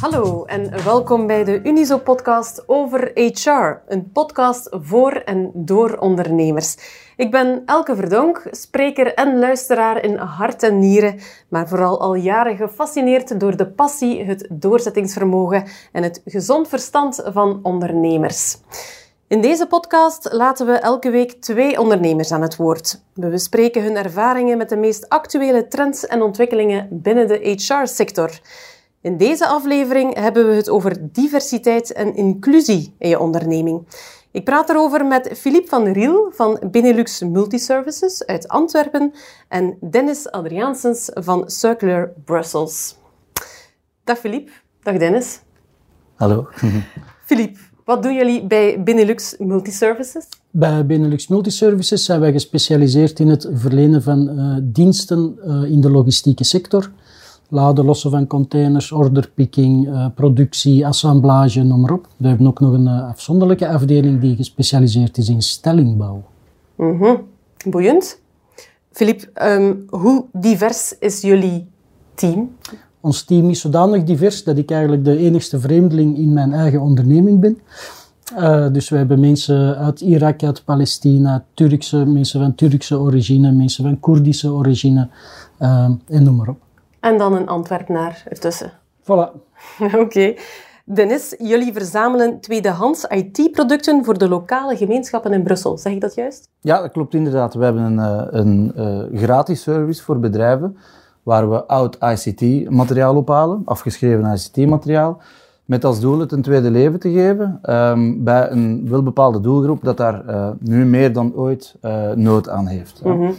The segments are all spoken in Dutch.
Hallo en welkom bij de Unizo-podcast over HR, een podcast voor en door ondernemers. Ik ben Elke Verdonk, spreker en luisteraar in hart en nieren, maar vooral al jaren gefascineerd door de passie, het doorzettingsvermogen en het gezond verstand van ondernemers. In deze podcast laten we elke week twee ondernemers aan het woord. We bespreken hun ervaringen met de meest actuele trends en ontwikkelingen binnen de HR-sector. In deze aflevering hebben we het over diversiteit en inclusie in je onderneming. Ik praat erover met Philippe van Riel van Benelux Multiservices uit Antwerpen en Dennis Adriaansens van Circular Brussels. Dag Philippe. Dag Dennis. Hallo. Philippe, wat doen jullie bij Benelux Multiservices? Bij Benelux Multiservices zijn wij gespecialiseerd in het verlenen van uh, diensten uh, in de logistieke sector laden, lossen van containers, orderpicking, uh, productie, assemblage, noem maar op. We hebben ook nog een uh, afzonderlijke afdeling die gespecialiseerd is in stellingbouw. Mm -hmm. Boeiend. Filip, um, hoe divers is jullie team? Ons team is zodanig divers dat ik eigenlijk de enigste vreemdeling in mijn eigen onderneming ben. Uh, dus we hebben mensen uit Irak, uit Palestina, Turkse, mensen van Turkse origine, mensen van Koerdische origine en noem maar op. En dan een Antwerpenaar ertussen. Voilà. Oké. Okay. Dennis, jullie verzamelen tweedehands IT-producten voor de lokale gemeenschappen in Brussel. Zeg ik dat juist? Ja, dat klopt inderdaad. We hebben een, een, een gratis service voor bedrijven waar we oud ICT-materiaal ophalen, afgeschreven ICT-materiaal, met als doel het een tweede leven te geven um, bij een welbepaalde doelgroep dat daar uh, nu meer dan ooit uh, nood aan heeft. Mm -hmm.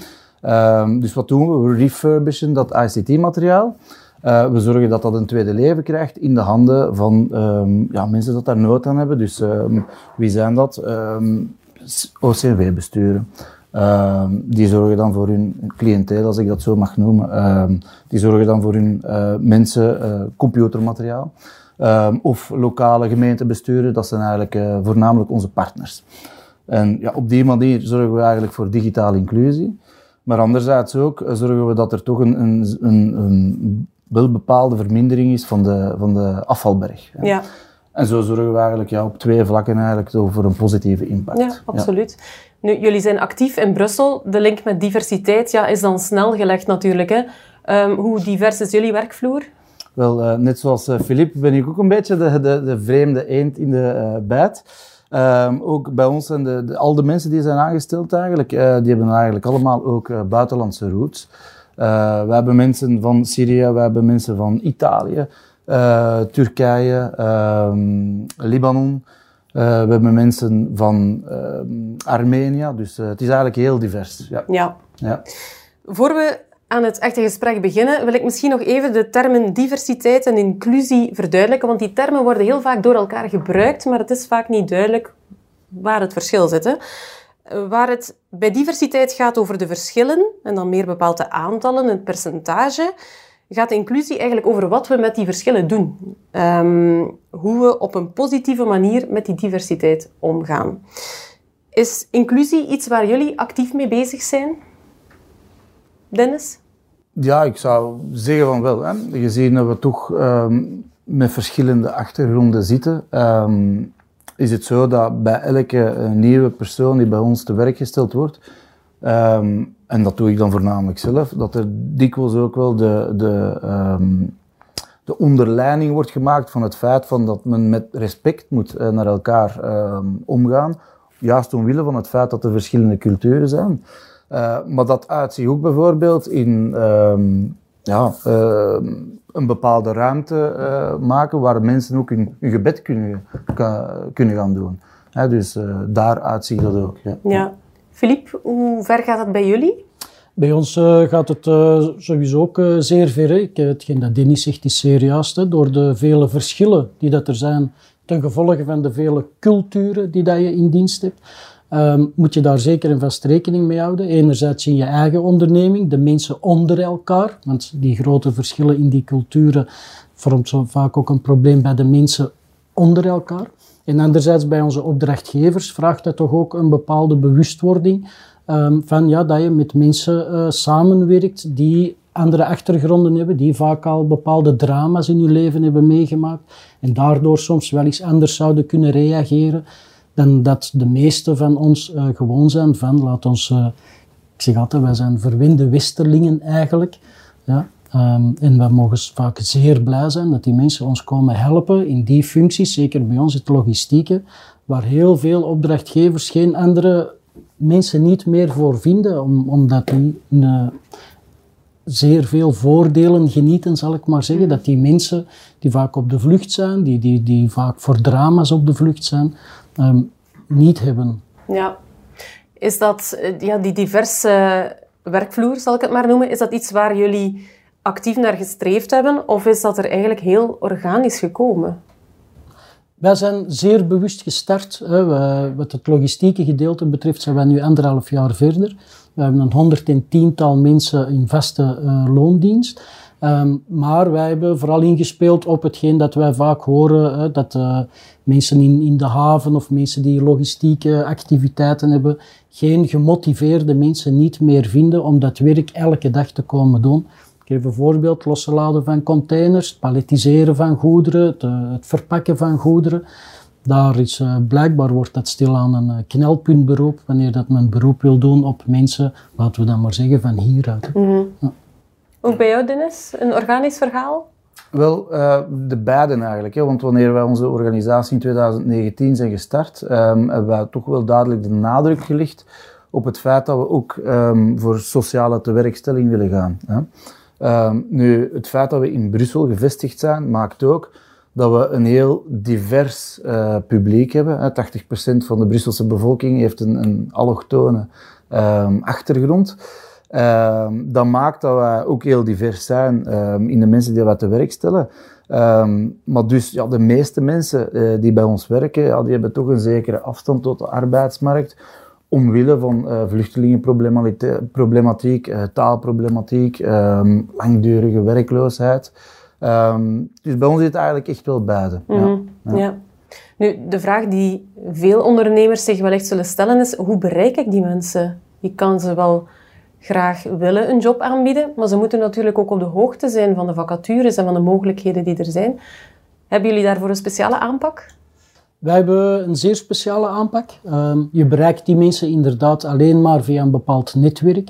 Um, dus wat doen we? We refurbishen dat ICT-materiaal. Uh, we zorgen dat dat een tweede leven krijgt in de handen van um, ja, mensen dat daar nood aan hebben. Dus um, wie zijn dat? OCW-besturen. die zorgen dan voor hun cliënteel, als ik dat zo mag noemen. die zorgen dan voor hun uh, mensen, uh, computermateriaal. of lokale gemeentebesturen, dat zijn eigenlijk voornamelijk onze partners. En ja, op die manier zorgen we eigenlijk voor digitale inclusie. Maar anderzijds ook zorgen we dat er toch een, een, een, een wel bepaalde vermindering is van de, van de afvalberg. Ja. En zo zorgen we eigenlijk ja, op twee vlakken eigenlijk voor een positieve impact. Ja, absoluut. Nu, jullie zijn actief in Brussel. De link met diversiteit ja, is dan snel gelegd natuurlijk. Hè. Um, hoe divers is jullie werkvloer? Wel, uh, net zoals uh, Philippe ben ik ook een beetje de, de, de vreemde eend in de uh, bijt. Um, ook bij ons zijn de, de, al de mensen die zijn aangesteld eigenlijk, uh, die hebben eigenlijk allemaal ook uh, buitenlandse roots. Uh, we hebben mensen van Syrië, we hebben mensen van Italië, Turkije, um, Libanon. we hebben mensen van ehm, Armenië, dus het is eigenlijk heel divers. Ja. ja. ja. Voor we aan het echte gesprek beginnen, wil ik misschien nog even de termen diversiteit en inclusie verduidelijken. Want die termen worden heel vaak door elkaar gebruikt, maar het is vaak niet duidelijk waar het verschil zit. Hè. Waar het bij diversiteit gaat over de verschillen, en dan meer bepaald de aantallen, het percentage, gaat inclusie eigenlijk over wat we met die verschillen doen. Um, hoe we op een positieve manier met die diversiteit omgaan. Is inclusie iets waar jullie actief mee bezig zijn? Dennis? Ja, ik zou zeggen van wel. Hè. Gezien dat we toch um, met verschillende achtergronden zitten, um, is het zo dat bij elke uh, nieuwe persoon die bij ons te werk gesteld wordt, um, en dat doe ik dan voornamelijk zelf, dat er dikwijls ook wel de, de, de onderleiding wordt gemaakt van het feit van dat men met respect moet uh, naar elkaar omgaan, juist omwille van het feit dat er verschillende culturen zijn. Uh, maar dat uit zich ook bijvoorbeeld in um, ja, uh, een bepaalde ruimte uh, maken waar mensen ook hun, hun gebed kunnen, kunnen gaan doen. Hè, dus daar uitziet dat ook. Ja. ja. Philippe, hoe ver gaat dat bij jullie? Bij ons gaat het sowieso ook zeer ver. Ik, hetgeen dat Dennis zegt is zeer juist. Hè, door de vele verschillen die dat er zijn ten gevolge van de vele culturen die dat je in dienst hebt. Um, moet je daar zeker en vast rekening mee houden. Enerzijds in je eigen onderneming, de mensen onder elkaar, want die grote verschillen in die culturen vormt zo vaak ook een probleem bij de mensen onder elkaar. En anderzijds bij onze opdrachtgevers vraagt dat toch ook een bepaalde bewustwording um, van ja, dat je met mensen uh, samenwerkt die andere achtergronden hebben, die vaak al bepaalde drama's in hun leven hebben meegemaakt en daardoor soms wel eens anders zouden kunnen reageren dan dat de meeste van ons uh, gewoon zijn van, laat ons, uh, ik zeg altijd, wij zijn verwinde westerlingen eigenlijk. Ja? Um, en we mogen vaak zeer blij zijn dat die mensen ons komen helpen in die functies, zeker bij ons het logistieke, waar heel veel opdrachtgevers geen andere mensen niet meer voor vinden, om, omdat die uh, zeer veel voordelen genieten, zal ik maar zeggen. Dat die mensen die vaak op de vlucht zijn, die, die, die vaak voor drama's op de vlucht zijn, um, niet hebben. Ja. Is dat, eh, ja, die diverse werkvloer, zal ik het maar noemen, is dat iets waar jullie actief naar gestreefd hebben, of is dat er eigenlijk heel organisch gekomen? Wij zijn zeer bewust gestart. Hè. wat het logistieke gedeelte betreft zijn wij nu anderhalf jaar verder. We hebben een honderd en tiental mensen in vaste uh, loondienst. Um, maar wij hebben vooral ingespeeld op hetgeen dat wij vaak horen, hè, dat uh, mensen in, in de haven of mensen die logistieke activiteiten hebben, geen gemotiveerde mensen niet meer vinden om dat werk elke dag te komen doen. Ik geef een voorbeeld, losladen van containers, het palletiseren van goederen, het, uh, het verpakken van goederen. Daar is uh, blijkbaar wordt dat stilaan een knelpuntberoep, wanneer dat men beroep wil doen op mensen, laten we dan maar zeggen, van hieruit. Mm -hmm. ja. Ook bij jou, Dennis? Een organisch verhaal? Wel, uh, de beide eigenlijk. Hè. Want wanneer wij onze organisatie in 2019 zijn gestart, um, hebben wij toch wel duidelijk de nadruk gelegd op het feit dat we ook um, voor sociale tewerkstelling willen gaan. Hè. Um, nu, het feit dat we in Brussel gevestigd zijn, maakt ook dat we een heel divers uh, publiek hebben. Hè. 80% van de Brusselse bevolking heeft een, een allochtone achtergrond. Um, dat maakt dat wij ook heel divers zijn um, in de mensen die wij te werk stellen. Um, maar dus ja, de meeste mensen uh, die bij ons werken, ja, die hebben toch een zekere afstand tot de arbeidsmarkt. Omwille van uh, vluchtelingenproblematiek, uh, taalproblematiek, langdurige werkloosheid. dus bij ons zit het eigenlijk echt wel beide. Mm -hmm. ja. ja. Nu, de vraag die veel ondernemers zich wellicht zullen stellen is, hoe bereik ik die mensen? Je kan ze wel graag willen een job aanbieden, maar ze moeten natuurlijk ook op de hoogte zijn van de vacatures en van de mogelijkheden die er zijn. Hebben jullie daarvoor een speciale aanpak? Wij hebben een zeer speciale aanpak. Um, je bereikt die mensen inderdaad alleen maar via een bepaald netwerk.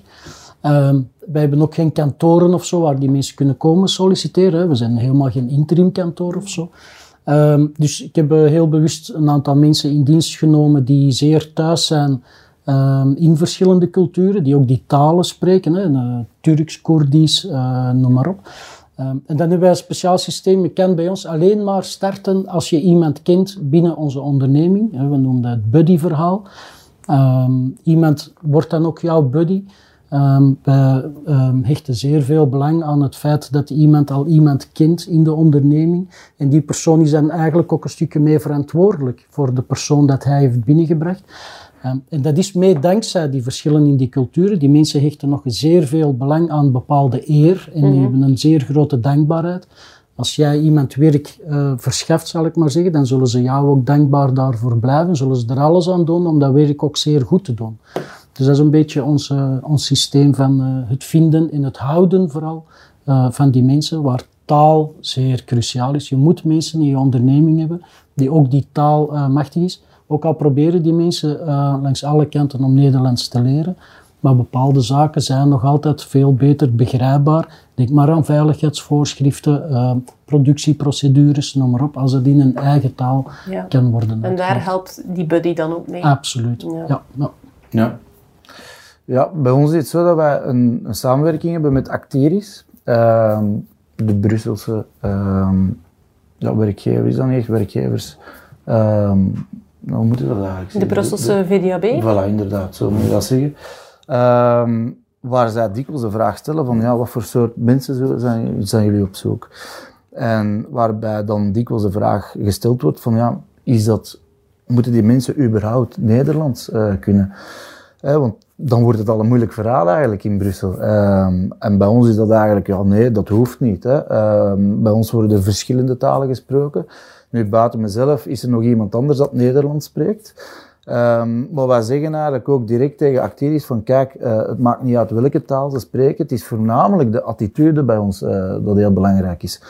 Um, wij hebben ook geen kantoren of zo waar die mensen kunnen komen solliciteren. We zijn helemaal geen interim kantoor of zo. Um, dus ik heb heel bewust een aantal mensen in dienst genomen die zeer thuis zijn Um, in verschillende culturen, die ook die talen spreken, hè, uh, Turks, Koerdisch, uh, noem maar op. Um, en dan hebben wij een speciaal systeem. Je kan bij ons alleen maar starten als je iemand kent binnen onze onderneming. We noemen dat het buddy-verhaal. Um, iemand wordt dan ook jouw buddy. Um, um, hechten zeer veel belang aan het feit dat iemand al iemand kent in de onderneming. En die persoon is dan eigenlijk ook een stukje mee verantwoordelijk voor de persoon dat hij heeft binnengebracht. Um, en dat is mee dankzij die verschillen in die culturen. Die mensen hechten nog zeer veel belang aan bepaalde eer en mm -hmm. hebben een zeer grote dankbaarheid. Als jij iemand werk uh, verschaft, zal ik maar zeggen, dan zullen ze jou ook dankbaar daarvoor blijven. Zullen ze er alles aan doen om dat werk ook zeer goed te doen. Dus dat is een beetje ons, uh, ons systeem van uh, het vinden en het houden vooral van die mensen, waar taal zeer cruciaal is. Je moet mensen in je onderneming hebben die ook die taal machtig is. Ook al proberen die mensen uh, langs alle kanten om Nederlands te leren, maar bepaalde zaken zijn nog altijd veel beter begrijpbaar. Denk maar aan veiligheidsvoorschriften, uh, productieprocedures, noem maar op, als het in een eigen taal ja. kan worden. En daar helpt die buddy dan ook mee? Absoluut, ja. ja. ja. ja. Ja, bij ons is het zo dat wij een, een samenwerking hebben met Actiris, uh, de Brusselse uh, ja, werkgevers dan echt, werkgevers. Nou, hoe moet je dat eigenlijk zeggen? De Brusselse VDAB? Voilà, inderdaad, zo moet je dat zeggen. Um, waar zij dikwijls de vraag stellen van, ja, wat voor soort mensen zijn, zijn jullie op zoek? En waarbij dan dikwijls de vraag gesteld wordt van, ja, is dat, moeten die mensen überhaupt Nederlands uh, kunnen? Eh, want dan wordt het al een moeilijk verhaal eigenlijk in Brussel. Um, en bij ons is dat eigenlijk, ja nee, dat hoeft niet. Hè. Um, bij ons worden verschillende talen gesproken. Nu, buiten mezelf is er nog iemand anders dat Nederlands spreekt. Um, maar wij zeggen eigenlijk ook direct tegen actiers van kijk, uh, het maakt niet uit welke taal ze spreken, het is voornamelijk de attitude bij ons uh, dat heel belangrijk is.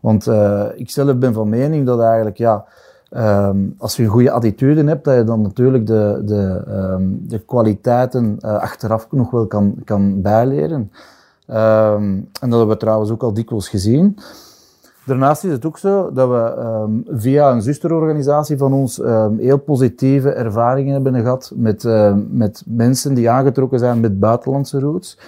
Want uh, ik zelf ben van mening dat eigenlijk, ja, um, als je een goede attitude hebt, dat je dan natuurlijk de, de, um, de kwaliteiten achteraf nog wel kan, kan bijleren. en dat hebben we trouwens ook al dikwijls gezien. Daarnaast is het ook zo dat we um, via een zusterorganisatie van ons um, heel positieve ervaringen hebben gehad met, uh, met mensen die aangetrokken zijn met buitenlandse roots.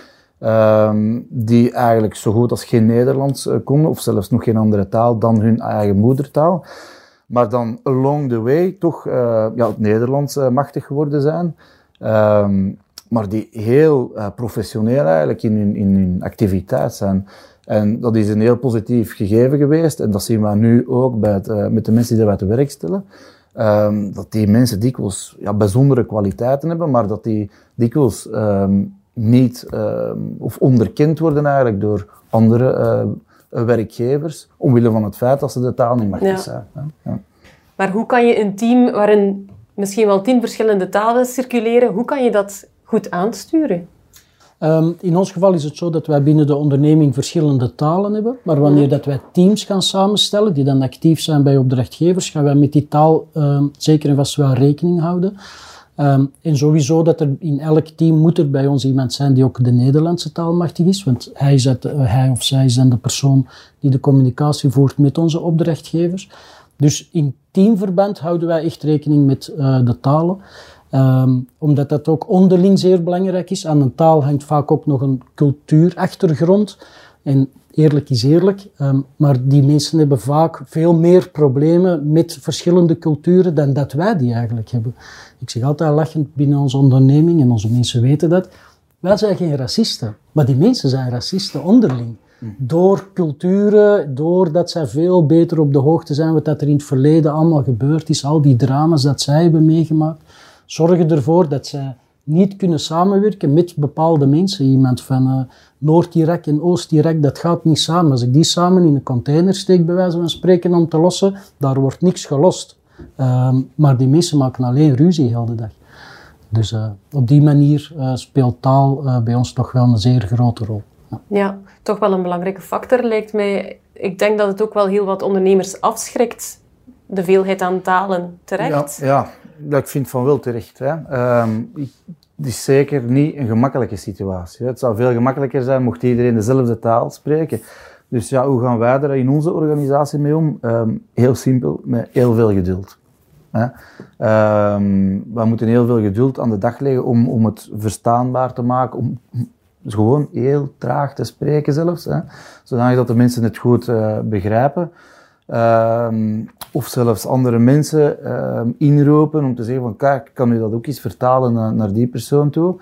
Die eigenlijk zo goed als geen Nederlands uh, konden, of zelfs nog geen andere taal dan hun eigen moedertaal. Maar dan along the way toch uh, ja, het Nederlands machtig geworden zijn. maar die heel professioneel eigenlijk in hun, in hun activiteit zijn. En dat is een heel positief gegeven geweest. En dat zien we nu ook bij het, uh, met de mensen die wij te werk stellen. Um, dat die mensen dikwijls ja, bijzondere kwaliteiten hebben, maar dat die dikwijls um, niet um, of onderkend worden eigenlijk door andere uh, werkgevers, omwille van het feit dat ze de taal niet machtig ja. zijn. Ja. Maar hoe kan je een team waarin misschien wel tien verschillende talen circuleren, hoe kan je dat goed aansturen? Um, in ons geval is het zo dat wij binnen de onderneming verschillende talen hebben, maar wanneer dat wij teams gaan samenstellen, die dan actief zijn bij opdrachtgevers, gaan wij met die taal um, zeker en vast wel rekening houden. Um, en sowieso dat er in elk team moet er bij ons iemand zijn die ook de Nederlandse taal machtig is, want hij, is uh, hij of zij is dan de persoon die de communicatie voert met onze opdrachtgevers. Dus in teamverband houden wij echt rekening met uh, de talen. Um, omdat dat ook onderling zeer belangrijk is. Aan een taal hangt vaak ook nog een cultuurachtergrond. En eerlijk is eerlijk, um, maar die mensen hebben vaak veel meer problemen met verschillende culturen dan dat wij die eigenlijk hebben. Ik zeg altijd lachend binnen onze onderneming, en onze mensen weten dat, wij zijn geen racisten, maar die mensen zijn racisten onderling. Door culturen, doordat zij veel beter op de hoogte zijn wat er in het verleden allemaal gebeurd is, al die drama's dat zij hebben meegemaakt zorgen ervoor dat zij niet kunnen samenwerken met bepaalde mensen. Iemand van uh, Noord-Irak en Oost-Irak, dat gaat niet samen. Als ik die samen in een container steek, bij wijze van spreken, om te lossen, daar wordt niks gelost. Uh, maar die mensen maken alleen ruzie heel de dag. Dus uh, op die manier uh, speelt taal bij ons toch wel een zeer grote rol. Ja. ja, toch wel een belangrijke factor lijkt mij. Ik denk dat het ook wel heel wat ondernemers afschrikt, de veelheid aan talen terecht. Ja, ja dat ik vind van wel terecht. Hè. Um, het is zeker niet een gemakkelijke situatie. Het zou veel gemakkelijker zijn mocht iedereen dezelfde taal spreken. Dus ja, hoe gaan wij er in onze organisatie mee om? Um, heel simpel, met heel veel geduld. Hè. Um, we moeten heel veel geduld aan de dag leggen om, om het verstaanbaar te maken, om gewoon heel traag te spreken zelfs, hè, zodat de mensen het goed uh, begrijpen. Um, of zelfs andere mensen uh, inroepen om te zeggen van kijk, kan u dat ook eens vertalen naar, die persoon toe.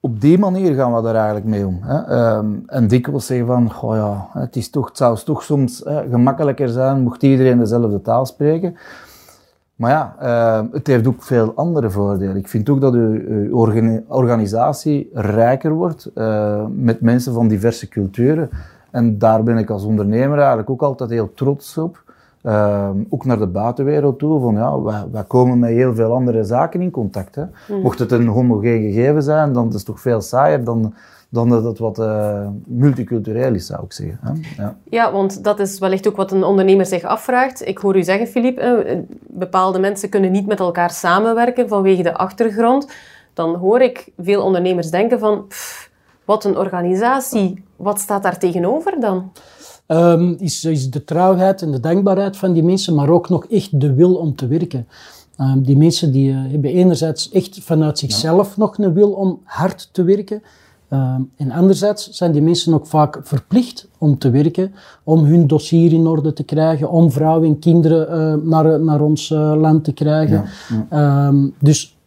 Op die manier gaan we daar eigenlijk mee om. Hè. Um, en dikwijls zeggen van, goh ja, het, is toch, het zou toch soms gemakkelijker zijn mocht iedereen dezelfde taal spreken. Maar ja, het heeft ook veel andere voordelen. Ik vind ook dat uw organisatie rijker wordt uh, met mensen van diverse culturen. En daar ben ik als ondernemer eigenlijk ook altijd heel trots op. Uh, ook naar de buitenwereld toe, van ja, wij, wij, komen met heel veel andere zaken in contact. Hè. Mm. Mocht het een homogeen gegeven zijn, dan is het toch veel saaier dan, dan dat het wat uh, multicultureel is, zou ik zeggen. Hè. Ja. ja, want dat is wellicht ook wat een ondernemer zich afvraagt. Ik hoor u zeggen, Philippe, bepaalde mensen kunnen niet met elkaar samenwerken vanwege de achtergrond. Dan hoor ik veel ondernemers denken van, pff, wat een organisatie, wat staat daar tegenover dan? um, is, is de trouwheid en de dankbaarheid van die mensen, maar ook nog echt de wil om te werken. Um, die mensen die, uh, hebben enerzijds echt vanuit zichzelf ja. nog een wil om hard te werken. Um, en anderzijds zijn die mensen ook vaak verplicht om te werken, om hun dossier in orde te krijgen, om vrouwen en kinderen uh, naar, naar ons uh, land te krijgen. Ja, ja. Um, dus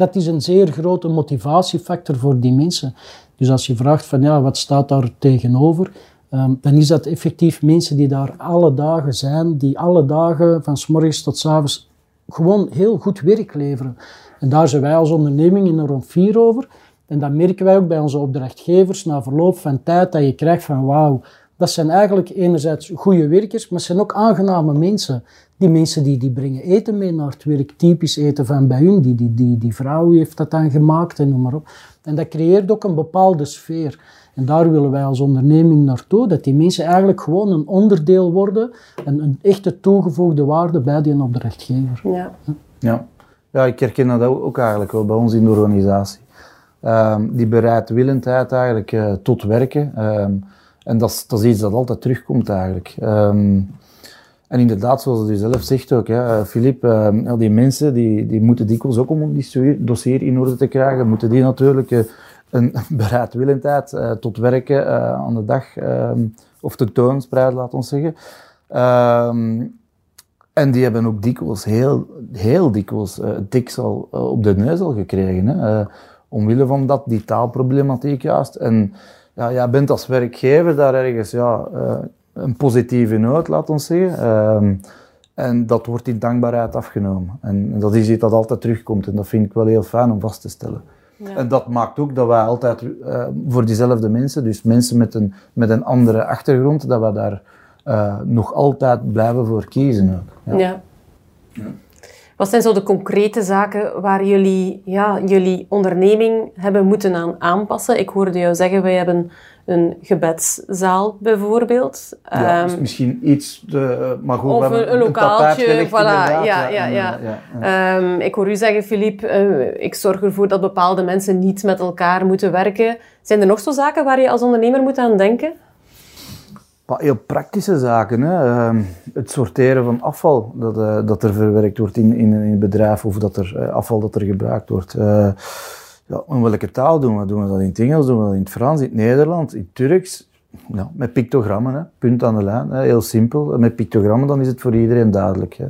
dat is een zeer grote motivatiefactor voor die mensen. Dus als je vraagt van ja, wat staat daar tegenover, Um, dan is dat effectief mensen die daar alle dagen zijn, die alle dagen van s morgens tot s avonds gewoon heel goed werk leveren. En daar zijn wij als onderneming enorm fier over. En dat merken wij ook bij onze opdrachtgevers na verloop van tijd, dat je krijgt van wauw, dat zijn eigenlijk enerzijds goede werkers, maar het zijn ook aangename mensen die mensen die, die brengen eten mee naar het werk, typisch eten van bij hun. Die, die, die, die vrouw heeft dat dan gemaakt en noem maar op. En dat creëert ook een bepaalde sfeer. En daar willen wij als onderneming naartoe, dat die mensen eigenlijk gewoon een onderdeel worden en een echte toegevoegde waarde bij die opdrachtgever. Ja. Ja. ja, ik herken dat ook eigenlijk wel bij ons in de organisatie. Ehm, die bereidwillendheid eigenlijk uh, tot werken. Ehm, en dat is, dat is iets dat altijd terugkomt eigenlijk. Ehm, en inderdaad, zoals u zelf zegt ook, Filip, uh, die mensen die, die moeten dikwijls ook om die dossier in orde te krijgen, moeten die natuurlijk uh, een bereidwillendheid uh, tot werken aan de dag, of tentoonspreiden, laat ons zeggen. en die hebben ook dikwijls, heel, heel dikwijls, het dik al op de neus al gekregen. Hè? omwille van dat, die taalproblematiek juist. En ja, jij bent als werkgever daar ergens ja, een positieve noot, laat ons zeggen. Uh, en dat wordt in dankbaarheid afgenomen. En, dat is iets dat altijd terugkomt. En dat vind ik wel heel fijn om vast te stellen. Ja. En dat maakt ook dat wij altijd uh, voor diezelfde mensen, dus mensen met een, met een andere achtergrond, dat we daar uh, nog altijd blijven voor kiezen. Ook. Ja. ja. ja. Wat zijn zo de concrete zaken waar jullie ja, jullie onderneming hebben moeten aan aanpassen? Ik hoorde jou zeggen, wij hebben een gebedszaal bijvoorbeeld. Ja, dus misschien iets, de, maar goed, of een, een lokaaltje, voilà. Ja, ja, ja, ja. ja um, ik hoor u zeggen, Filip, uh, ik zorg ervoor dat bepaalde mensen niet met elkaar moeten werken. Zijn er nog zo zaken waar je als ondernemer moet aan denken? heel praktische zaken. Hè. Ehm, het sorteren van afval dat, uh, dat er verwerkt wordt in, in, in, het bedrijf of dat er, uh, afval dat er gebruikt wordt. Ja, in welke taal doen we? Doen we dat in het Engels, doen we dat in het Frans, in het Nederlands, in het Turks? Ja, met pictogrammen, hè. punt aan de lijn. Hè. Heel simpel. Met pictogrammen dan is het voor iedereen duidelijk. Hè.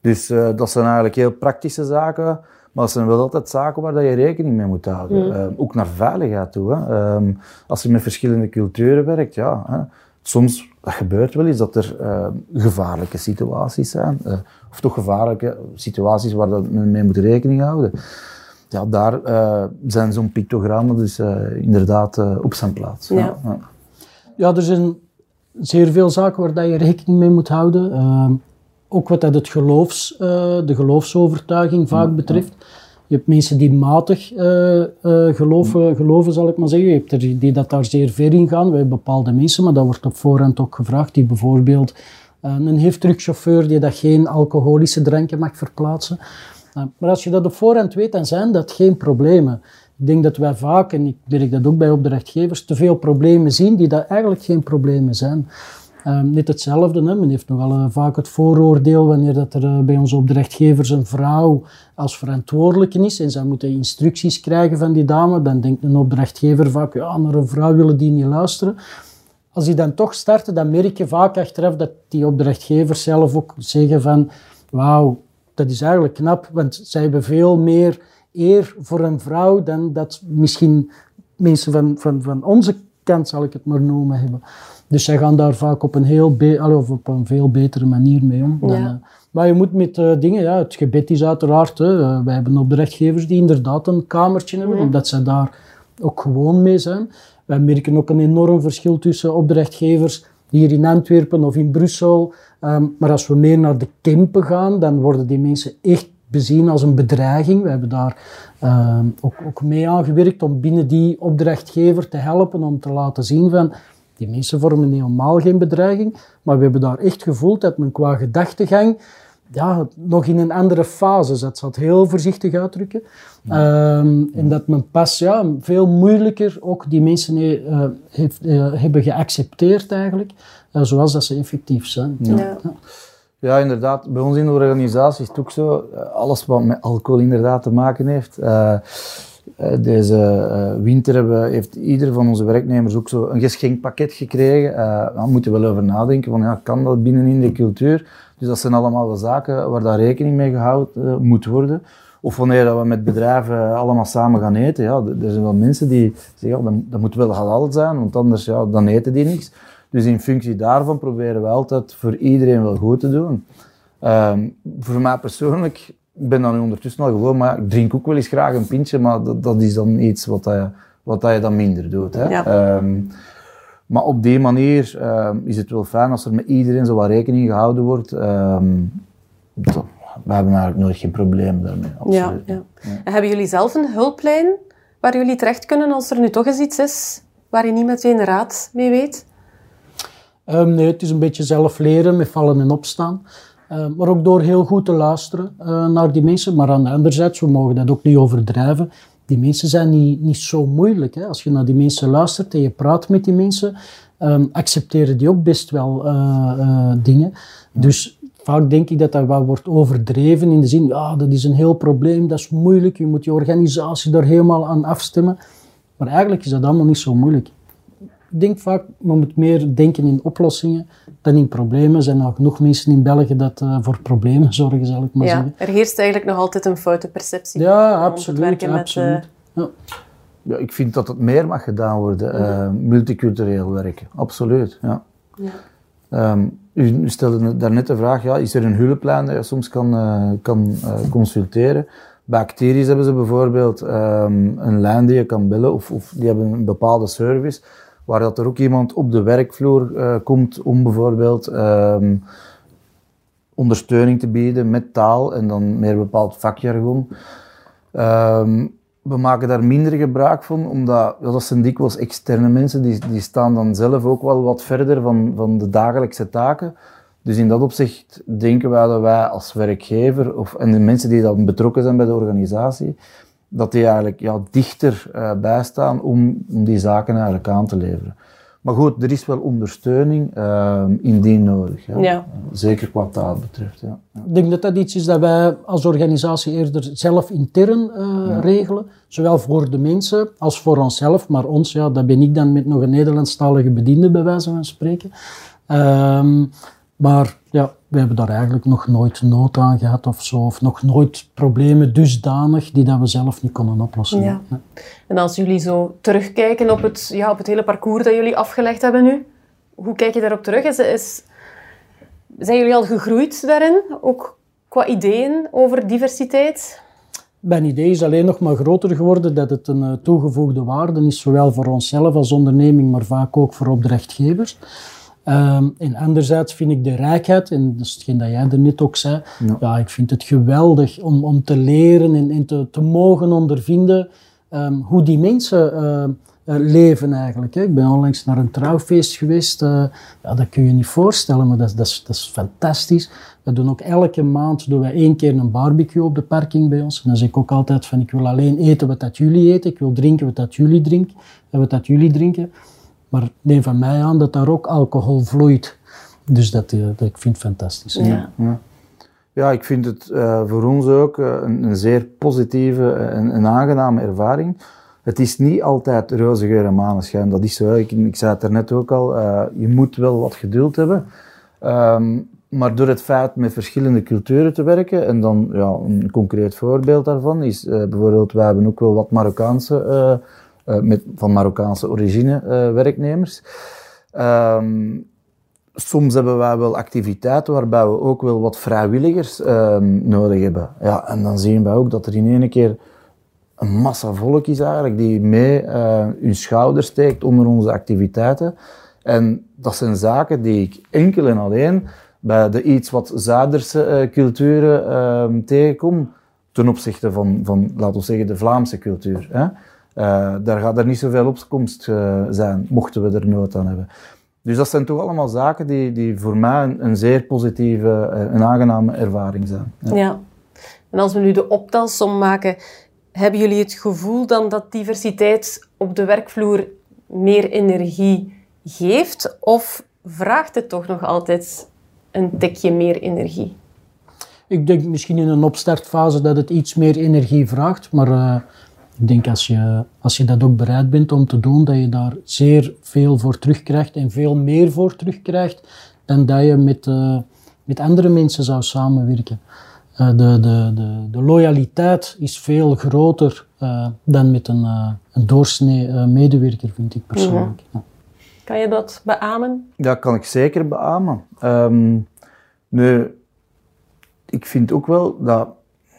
Dus dat zijn eigenlijk heel praktische zaken. Maar dat zijn wel altijd zaken waar je rekening mee moet houden. Mm. ook naar veiligheid toe. Hè. Ehm, als je met verschillende culturen werkt, ja, hè, soms dat gebeurt wel eens dat er uh, gevaarlijke situaties zijn, uh, of toch gevaarlijke situaties waar men mee moet rekening houden. Ja, daar uh, zijn zo'n pictogrammen dus inderdaad op zijn plaats. Ja. Ja. ja. er zijn zeer veel zaken waar dat je rekening mee moet houden. Ehm, ook wat dat het geloofs, de geloofsovertuiging vaak betreft. Je hebt mensen die matig uh, uh, geloven, geloven, zal ik maar zeggen. Je hebt er die dat daar zeer ver in gaan. We hebben bepaalde mensen, maar dat wordt op voorhand ook gevraagd, die bijvoorbeeld een heftruckchauffeur die dat geen alcoholische dranken mag verplaatsen. Maar als je dat op voorhand weet, dan zijn dat geen problemen. Ik denk dat wij vaak, en ik merk dat ook bij opdrachtgevers, te veel problemen zien die dat eigenlijk geen problemen zijn. Um, net hetzelfde, hè. men heeft nogal uh, vaak het vooroordeel wanneer dat er uh, bij onze opdrachtgevers een vrouw als verantwoordelijke is en zij moeten instructies krijgen van die dame, dan denkt een opdrachtgever vaak, ja, naar een vrouw willen die niet luisteren. Als die dan toch starten, dan merk je vaak achteraf dat die opdrachtgevers zelf ook zeggen van, wauw, dat is eigenlijk knap, want zij hebben veel meer eer voor een vrouw dan dat misschien mensen van, van, van onze kant, zal ik het maar noemen, hebben. Dus zij gaan daar vaak op een, heel of op een veel betere manier mee om. Dan, uh, maar je moet met uh, dingen, ja, het gebed is uiteraard, hè, uh, wij hebben opdrachtgevers die inderdaad een kamertje hebben, omdat zij daar ook gewoon mee zijn. Wij merken ook een enorm verschil tussen opdrachtgevers hier in Antwerpen of in Brussel. Um, maar als we meer naar de Kempen gaan, dan worden die mensen echt bezien als een bedreiging. We hebben daar uh, ook, ook mee aangewerkt om binnen die opdrachtgever te helpen om te laten zien van die mensen vormen helemaal geen bedreiging, maar we hebben daar echt gevoeld dat men qua gedachtegang ja, nog in een andere fase zat. zal het heel voorzichtig uitdrukken. Ehm, en dat men pas ja, veel moeilijker ook die mensen uh, heeft, uh, hebben geaccepteerd eigenlijk, uh, zoals dat ze effectief zijn. Ja. ja. ja. inderdaad. Bij ons in de organisatie is het ook zo, alles wat met alcohol inderdaad te maken heeft eh, deze winter hebben, heeft ieder van onze werknemers ook zo een geschenkpakket gekregen. Uh, daar moeten we wel over nadenken van, ja, kan dat binnen in de cultuur? Dus dat zijn allemaal wel zaken waar daar rekening mee gehouden moet worden. Of wanneer dat we met bedrijven allemaal samen gaan eten. Ja, er zijn wel mensen die zeggen, ja, dat, dat moet wel halal zijn, want anders ja, dan eten die niks. Dus in functie daarvan proberen we altijd voor iedereen wel goed te doen. Ehm, voor mij persoonlijk ik ben dan ondertussen al gewoon, maar ik drink ook wel eens graag een pintje, maar dat, dat is dan iets wat, je, wat je dan minder doet. Hè. Ehm, maar op die manier um, is het wel fijn als er met iedereen zo wat rekening gehouden wordt. Um, dat- we hebben eigenlijk nooit geen probleem daarmee. Ja, Absoluut. ja. En hebben jullie zelf een hulplijn waar jullie terecht kunnen als er nu toch eens iets is waar je niet meteen raad mee weet? Ehm, nee, het is een beetje zelf leren met vallen en opstaan. Ehm, maar ook door heel goed te luisteren eh, naar die mensen. Maar aan de andere zijde, we mogen dat ook niet overdrijven. Die mensen zijn niet, niet zo moeilijk. Hè. Als je naar die mensen luistert en je praat met die mensen, ehm, accepteren die ook best wel eh, eh, dingen. Dus vaak denk ik dat dat wat wordt overdreven in de zin, ja, dat is een heel probleem, dat is moeilijk, je moet je organisatie daar helemaal aan afstemmen. Maar eigenlijk is dat allemaal niet zo moeilijk. Ik denk vaak, we moeten meer denken in oplossingen dan in problemen. Er zijn al genoeg mensen in België dat eh, voor problemen zorgen, zal ik maar Ja, zeggen. er heerst eigenlijk nog altijd een foute perceptie. Ja, absoluut. met, absoluut. eh, Ja. Ja, ik vind dat het meer mag gedaan worden, eh, multicultureel werken. Absoluut, ja. Ja. Ehm, u, stelde daarnet de vraag, ja, is er een hulplijn dat je soms kan, eh, kan eh, consulteren? Bij Acteris hebben ze bijvoorbeeld ehm, een lijn die je kan bellen, of, of die hebben een bepaalde service, waar dat er ook iemand op de werkvloer eh, komt om bijvoorbeeld ehm, ondersteuning te bieden met taal en dan meer bepaald vakjargon. Ehm, we maken daar minder gebruik van, omdat ja, dat zijn dikwijls externe mensen, die, die staan dan zelf ook wel wat verder van, van de dagelijkse taken. Dus in dat opzicht denken wij dat wij als werkgever, of, en de mensen die dan betrokken zijn bij de organisatie, dat die eigenlijk ja, dichter eh, bijstaan om, om die zaken eigenlijk aan te leveren. Maar goed, er is wel ondersteuning ehm, indien nodig. Ja. Ja. Zeker wat taal betreft. Ja. Ja. Ik denk dat dat iets is dat wij als organisatie eerder zelf intern eh, regelen. Zowel voor de mensen als voor onszelf. Maar ons, ja, dat ben ik dan met nog een Nederlandstalige bediende, bij wijze van spreken. Ehm, maar ja, we hebben daar eigenlijk nog nooit nood aan gehad of zo. Of nog nooit problemen dusdanig die dat we zelf niet konden oplossen. Ja. En als jullie zo terugkijken op het, ja, op het hele parcours dat jullie afgelegd hebben nu, hoe kijk je daarop terug? Is, is, zijn jullie al gegroeid daarin? Ook qua ideeën over diversiteit? Mijn idee is alleen nog maar groter geworden dat het een eh, toegevoegde waarde is, zowel voor onszelf als onderneming, maar vaak ook voor opdrachtgevers. Ehm, en anderzijds vind ik de rijkheid, en dat is hetgeen dat jij er net ook zei, ja. ik vind het geweldig om, om te leren en, en te, te mogen ondervinden ehm, hoe die mensen eh, eh, leven eigenlijk. Hè. Ik ben onlangs naar een trouwfeest geweest, eh, ja, dat kun je niet voorstellen, maar dat, is- dat, is, dat is fantastisch. We doen ook elke maand doen wij één keer een barbecue op de parking bij ons. En dan zeg ik ook altijd van, ik wil alleen eten wat dat jullie eten, ik wil drinken wat dat jullie drinken en wat dat jullie drinken. Maar neem van mij aan dat daar ook alcohol vloeit. Dus dat, eh, dat ik vind het fantastisch. Ja. Ja, ik vind het eh, voor ons ook eh, een, een zeer positieve en een aangename ervaring. Het is niet altijd roze geur en maneschijn, dat is zo. Ik, ik zei het daarnet ook al, eh, je moet wel wat geduld hebben. Ehm, maar door het feit met verschillende culturen te werken, en dan ja, een concreet voorbeeld daarvan is eh, bijvoorbeeld, wij hebben ook wel wat Marokkaanse, met, van Marokkaanse origine eh, werknemers. Ehm, soms hebben wij wel activiteiten waarbij we ook wel wat vrijwilligers ehm, nodig hebben. Ja, en dan zien we ook dat er in één keer een massa volk is eigenlijk die mee eh, hun schouder steekt onder onze activiteiten. En dat zijn zaken die ik enkel en alleen bij de iets wat zuiderse eh, culturen ehm, tegenkom ten opzichte van, van, laten we zeggen, de Vlaamse cultuur. Hè? Eh, daar gaat er niet zoveel opkomst eh, zijn, mochten we er nood aan hebben. Dus dat zijn toch allemaal zaken die, die voor mij een, een zeer positieve eh, en aangename ervaring zijn. Ja. Ja. En als we nu de optelsom maken, hebben jullie het gevoel dan dat diversiteit op de werkvloer meer energie geeft? Of vraagt het toch nog altijd een tikje meer energie? Ik denk misschien in een opstartfase dat het iets meer energie vraagt, maar eh, ik denk als je, als je dat ook bereid bent om te doen, dat je daar zeer veel voor terugkrijgt en veel meer voor terugkrijgt dan dat je met, eh, met andere mensen zou samenwerken. Eh, de, de, de, de loyaliteit is veel groter eh, dan met een, eh, een doorsnee eh, medewerker, vind ik persoonlijk. Ja. Kan je dat beamen? Dat kan ik zeker beamen. Ehm, nu, ik vind ook wel dat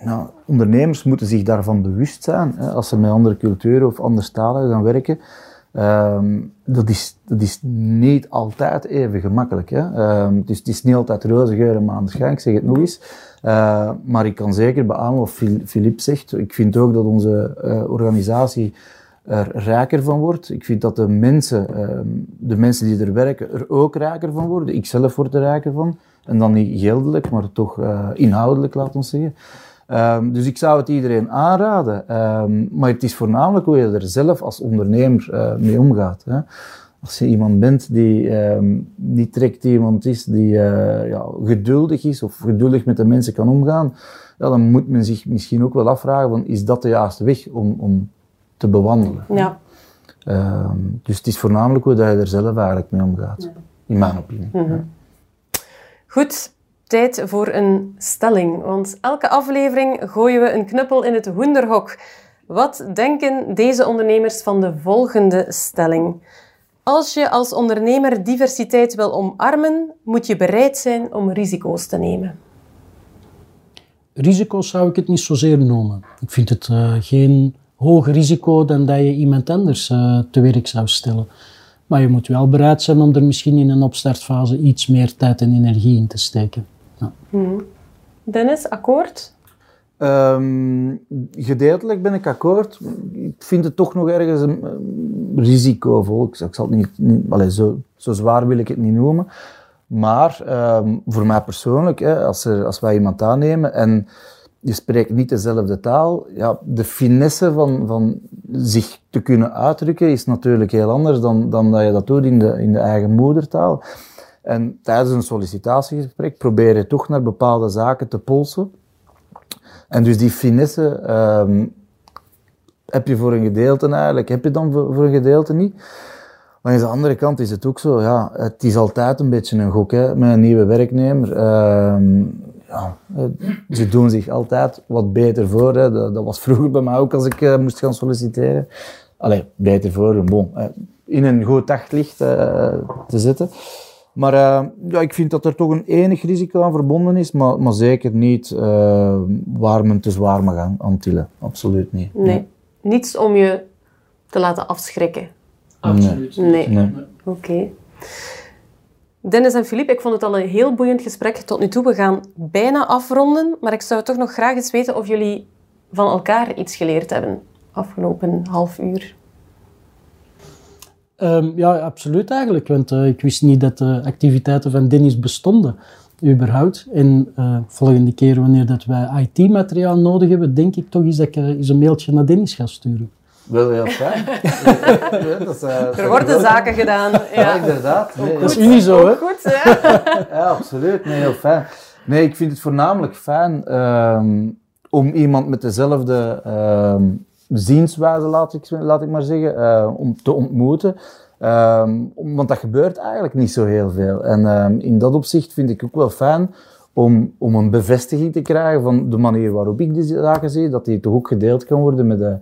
nou, ondernemers moeten zich daarvan bewust zijn. Hè, als ze met andere culturen of andere talen gaan werken, Ehm, dat, is, dat is niet altijd even gemakkelijk. Hè? Ehm, het is niet altijd roze geur en maanschijn, ik zeg het nog eens. Uh, maar ik kan zeker beamen wat Philippe zegt. Ik vind ook dat onze uh, organisatie er rijker van wordt. Ik vind dat de mensen, uh, de mensen die er werken, er ook rijker van worden. Ik zelf word er rijker van. En dan niet geldelijk, maar toch uh, inhoudelijk, laat ons zeggen. Um, dus ik zou het iedereen aanraden. Um, maar het is voornamelijk hoe je er zelf als ondernemer uh, mee omgaat. Hè. Als je iemand bent die um, niet direct iemand is die uh, ja, geduldig is of geduldig met de mensen kan omgaan, ja, dan moet men zich misschien ook wel afvragen: van, is dat de juiste weg om, om te bewandelen? Ja. dus het is voornamelijk hoe dat je er zelf eigenlijk mee omgaat, ja. in mijn opinie. Mm -hmm. Goed, tijd voor een stelling. Want elke aflevering gooien we een knuppel in het hoenderhok. Wat denken deze ondernemers van de volgende stelling? Als je als ondernemer diversiteit wil omarmen, moet je bereid zijn om risico's te nemen. Risico's zou ik het niet zozeer noemen. Ik vind het uh, geen hoger risico dan dat je iemand anders uh, te werk zou stellen. Maar je moet wel bereid zijn om er misschien in een opstartfase iets meer tijd en energie in te steken. Hmm. Dennis, akkoord? Um, gedeeltelijk ben ik akkoord. Ik vind het toch nog ergens een, een risicovol. Ik, zal het niet, niet allez, zo, zo, zwaar wil ik het niet noemen. Maar um, voor mij persoonlijk, hè, als, er, als wij iemand aannemen en je spreekt niet dezelfde taal, ja, de finesse van, van zich te kunnen uitdrukken is natuurlijk heel anders dan, dan dat je dat doet in de, in de eigen moedertaal. En tijdens een sollicitatiegesprek probeer je toch naar bepaalde zaken te polsen. En dus die finesse um, heb je voor een gedeelte eigenlijk, heb je dan voor, een gedeelte niet. Maar aan de andere kant is het ook zo, ja, het is altijd een beetje een gok hè, met een nieuwe werknemer. Um, ja, ze doen zich altijd wat beter voor. Hè. Dat, was vroeger bij mij ook als ik uh, moest gaan solliciteren. Allee, beter voor, bon, in een goed daglicht uh, te zetten. Maar uh, ja, ik vind dat er toch een enig risico aan verbonden is, maar, maar zeker niet uh, waar men te zwaar mag aan, aan tillen. Absoluut niet. Nee. nee. Niets om je te laten afschrikken. Absoluut. Nee. nee. Oké. Okay. Dennis en Philippe, ik vond het al een heel boeiend gesprek tot nu toe. We gaan bijna afronden, maar ik zou toch nog graag eens weten of jullie van elkaar iets geleerd hebben afgelopen half uur. Um, ja, absoluut eigenlijk. Want uh, ik wist niet dat de activiteiten van Dennis bestonden, überhaupt. En uh, volgende keer wanneer dat wij IT-materiaal nodig hebben, denk ik toch eens dat ik uh, eens een mailtje naar Dennis ga sturen. Wel heel fijn. ja, dat is, er worden zaken gedaan. Ja, ja inderdaad. Nee, dat is niet zo, hè? Goed, ja. ja, absoluut. Nee, heel fijn. Nee, ik vind het voornamelijk fijn um, om iemand met dezelfde um, zienswijze, laat ik, laat ik maar zeggen, uh, om te ontmoeten. Um, want dat gebeurt eigenlijk niet zo heel veel. En um, in dat opzicht vind ik ook wel fijn om, om een bevestiging te krijgen van de manier waarop ik die zaken zie, dat die toch ook gedeeld kan worden met, de,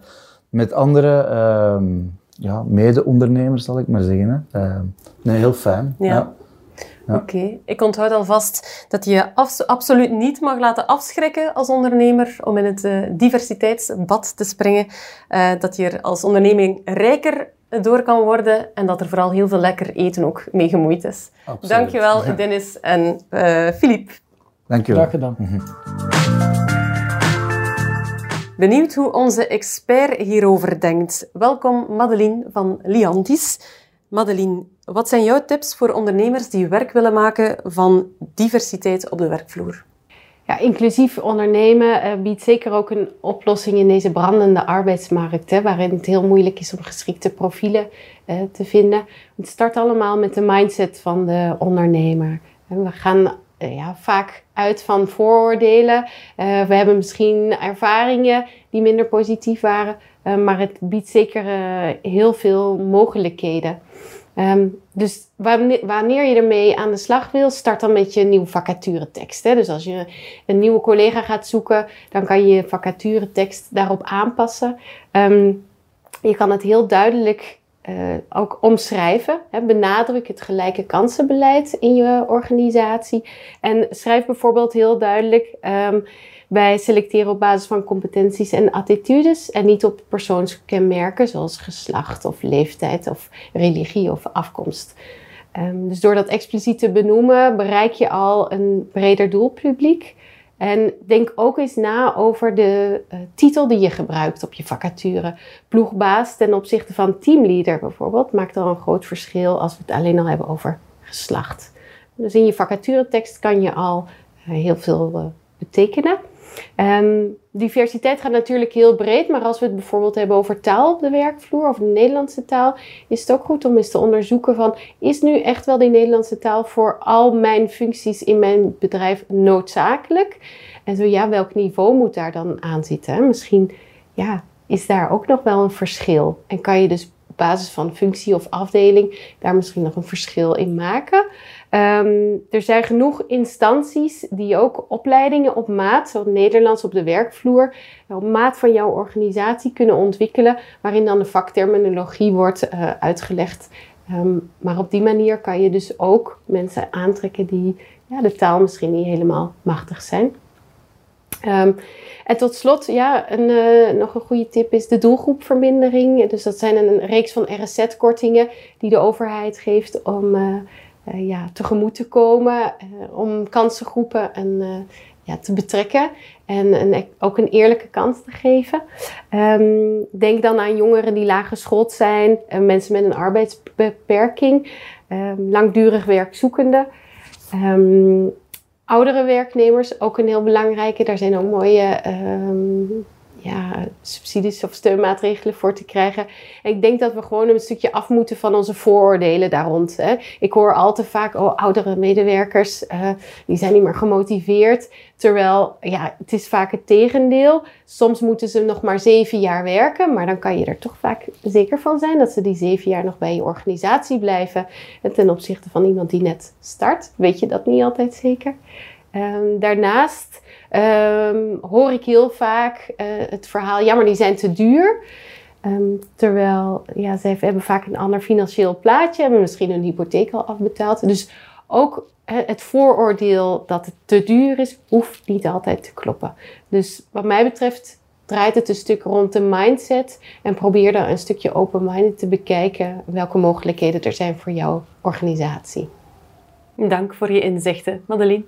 met andere um, ja, mede-ondernemers, zal ik maar zeggen. Hè. nee, heel fijn. Ja. ja. Ja. Oké, okay. ik onthoud alvast dat je je absoluut niet mag laten afschrikken als ondernemer om in het uh, diversiteitsbad te springen. Uh, dat je er als onderneming rijker door kan worden en dat er vooral heel veel lekker eten ook mee gemoeid is. Absoluut. Dankjewel Dennis en uh, Philippe. Dankjewel. Graag gedaan. Mm -hmm. Benieuwd hoe onze expert hierover denkt? Welkom Madeline van Liantis. Madeline, wat zijn jouw tips voor ondernemers die werk willen maken van diversiteit op de werkvloer? Ja, inclusief ondernemen uh, biedt zeker ook een oplossing in deze brandende arbeidsmarkt, hè, waarin het heel moeilijk is om geschikte profielen uh, te vinden. Het start allemaal met de mindset van de ondernemer. We gaan uh, ja, vaak uit van vooroordelen. we hebben misschien ervaringen die minder positief waren, maar het biedt zeker heel veel mogelijkheden. Um, dus wanneer je ermee aan de slag wil, start dan met je nieuwe vacaturetekst. Hè? Dus als je een nieuwe collega gaat zoeken, dan kan je je vacaturetekst daarop aanpassen. Um, je kan het heel duidelijk uh, ook omschrijven. Hè? Benadruk het gelijke kansenbeleid in je organisatie. En schrijf bijvoorbeeld heel duidelijk. Um, Wij selecteren op basis van competenties en attitudes en niet op persoonskenmerken zoals geslacht of leeftijd of religie of afkomst. Um, dus door dat expliciet te benoemen bereik je al een breder doelpubliek. En denk ook eens na over de uh, titel die je gebruikt op je vacature. Ploegbaas ten opzichte van teamleader bijvoorbeeld maakt al een groot verschil als we het alleen al hebben over geslacht. Dus in je vacaturetekst kan je al uh, heel veel uh, betekenen. Um, diversiteit gaat natuurlijk heel breed, maar als we het bijvoorbeeld hebben over taal op de werkvloer, of de Nederlandse taal, is het ook goed om eens te onderzoeken van, is nu echt wel die Nederlandse taal voor al mijn functies in mijn bedrijf noodzakelijk? En zo ja, welk niveau moet daar dan aan zitten? Misschien ja, is daar ook nog wel een verschil. En kan je dus op basis van functie of afdeling daar misschien nog een verschil in maken? Um, er zijn genoeg instanties die ook opleidingen op maat, zoals Nederlands op de werkvloer, op maat van jouw organisatie kunnen ontwikkelen, waarin dan de vakterminologie wordt uh, uitgelegd. Um, maar op die manier kan je dus ook mensen aantrekken die ja, de taal misschien niet helemaal machtig zijn. Um, en tot slot, ja, een, uh, nog een goede tip is de doelgroepvermindering. Dus dat zijn een, reeks van RSZ-kortingen die de overheid geeft om uh, ja, tegemoet te komen, uh, om kansengroepen en, uh, ja, te betrekken en, en, ook een eerlijke kans te geven. Um, denk dan aan jongeren die laag geschoold zijn, mensen met een arbeidsbeperking, um, langdurig werkzoekenden. Um, oudere werknemers, ook een heel belangrijke. Daar zijn ook mooie ja, subsidies of steunmaatregelen voor te krijgen. En ik denk dat we gewoon een stukje af moeten van onze vooroordelen daar rond. Hè. Ik hoor al te vaak, oh, oudere medewerkers, uh, die zijn niet meer gemotiveerd. Terwijl, ja, het is vaak het tegendeel. Soms moeten ze nog maar zeven jaar werken, maar dan kan je er toch vaak zeker van zijn dat ze die zeven jaar nog bij je organisatie blijven. En ten opzichte van iemand die net start, weet je dat niet altijd zeker. Um, daarnaast um, hoor ik heel vaak uh, het verhaal, ja, maar die zijn te duur. Um, terwijl ja, ze hebben vaak een ander financieel plaatje, hebben misschien een hypotheek al afbetaald. Dus ook het vooroordeel dat het te duur is, hoeft niet altijd te kloppen. Dus wat mij betreft draait het een stuk rond de mindset en probeer dan een stukje open-minded te bekijken welke mogelijkheden er zijn voor jouw organisatie. Dank voor je inzichten, Madeline.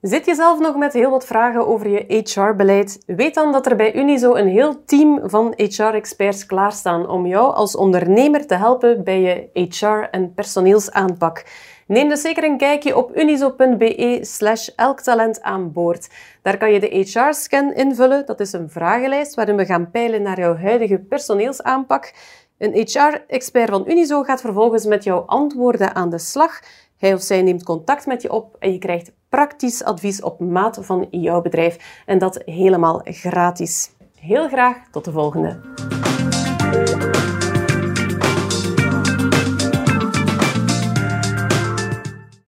Zit je zelf nog met heel wat vragen over je HR-beleid? Weet dan dat er bij Unizo een heel team van HR-experts klaarstaan om jou als ondernemer te helpen bij je HR- en personeelsaanpak. Neem dus zeker een kijkje op unizo.be slash elktalent aan boord. Daar kan je de HR-scan invullen. Dat is een vragenlijst waarin we gaan peilen naar jouw huidige personeelsaanpak. Een HR-expert van Unizo gaat vervolgens met jouw antwoorden aan de slag. Hij of zij neemt contact met je op en je krijgt praktisch advies op maat van jouw bedrijf. En dat helemaal gratis. Heel graag tot de volgende.